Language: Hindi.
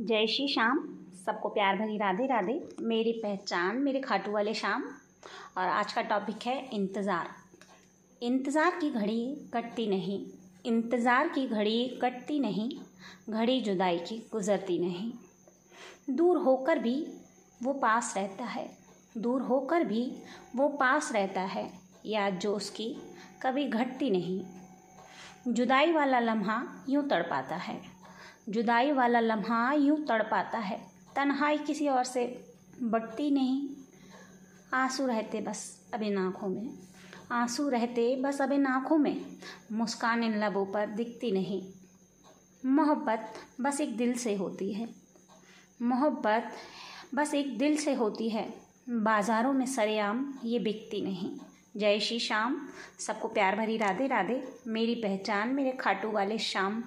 जय श्री श्याम। सबको प्यार भरी राधे राधे। मेरी पहचान, मेरे खाटू वाले शाम और आज का टॉपिक है इंतज़ार। इंतज़ार की घड़ी कटती नहीं। इंतज़ार की घड़ी कटती नहीं। घड़ी जुदाई की गुज़रती नहीं। दूर होकर भी वो पास रहता है। दूर होकर भी वो पास रहता है। याद जो उसकी कभी घटती नहीं। जुदाई वाला लम्हा यूँ तड़पाता है। जुदाई वाला लम्हा यूँ तड़पाता है। तन्हाई किसी और से बढ़ती नहीं। आँसू रहते बस अब इन आँखों में। आँसू रहते बस अब इन आँखों में। मुस्कान इन लबों पर दिखती नहीं। मोहब्बत बस एक दिल से होती है। मोहब्बत बस एक दिल से होती है। बाज़ारों में सरेआम ये बिकती नहीं। जय श्री श्याम। सबको प्यार भरी राधे राधे। मेरी पहचान मेरे खाटू वाले शाम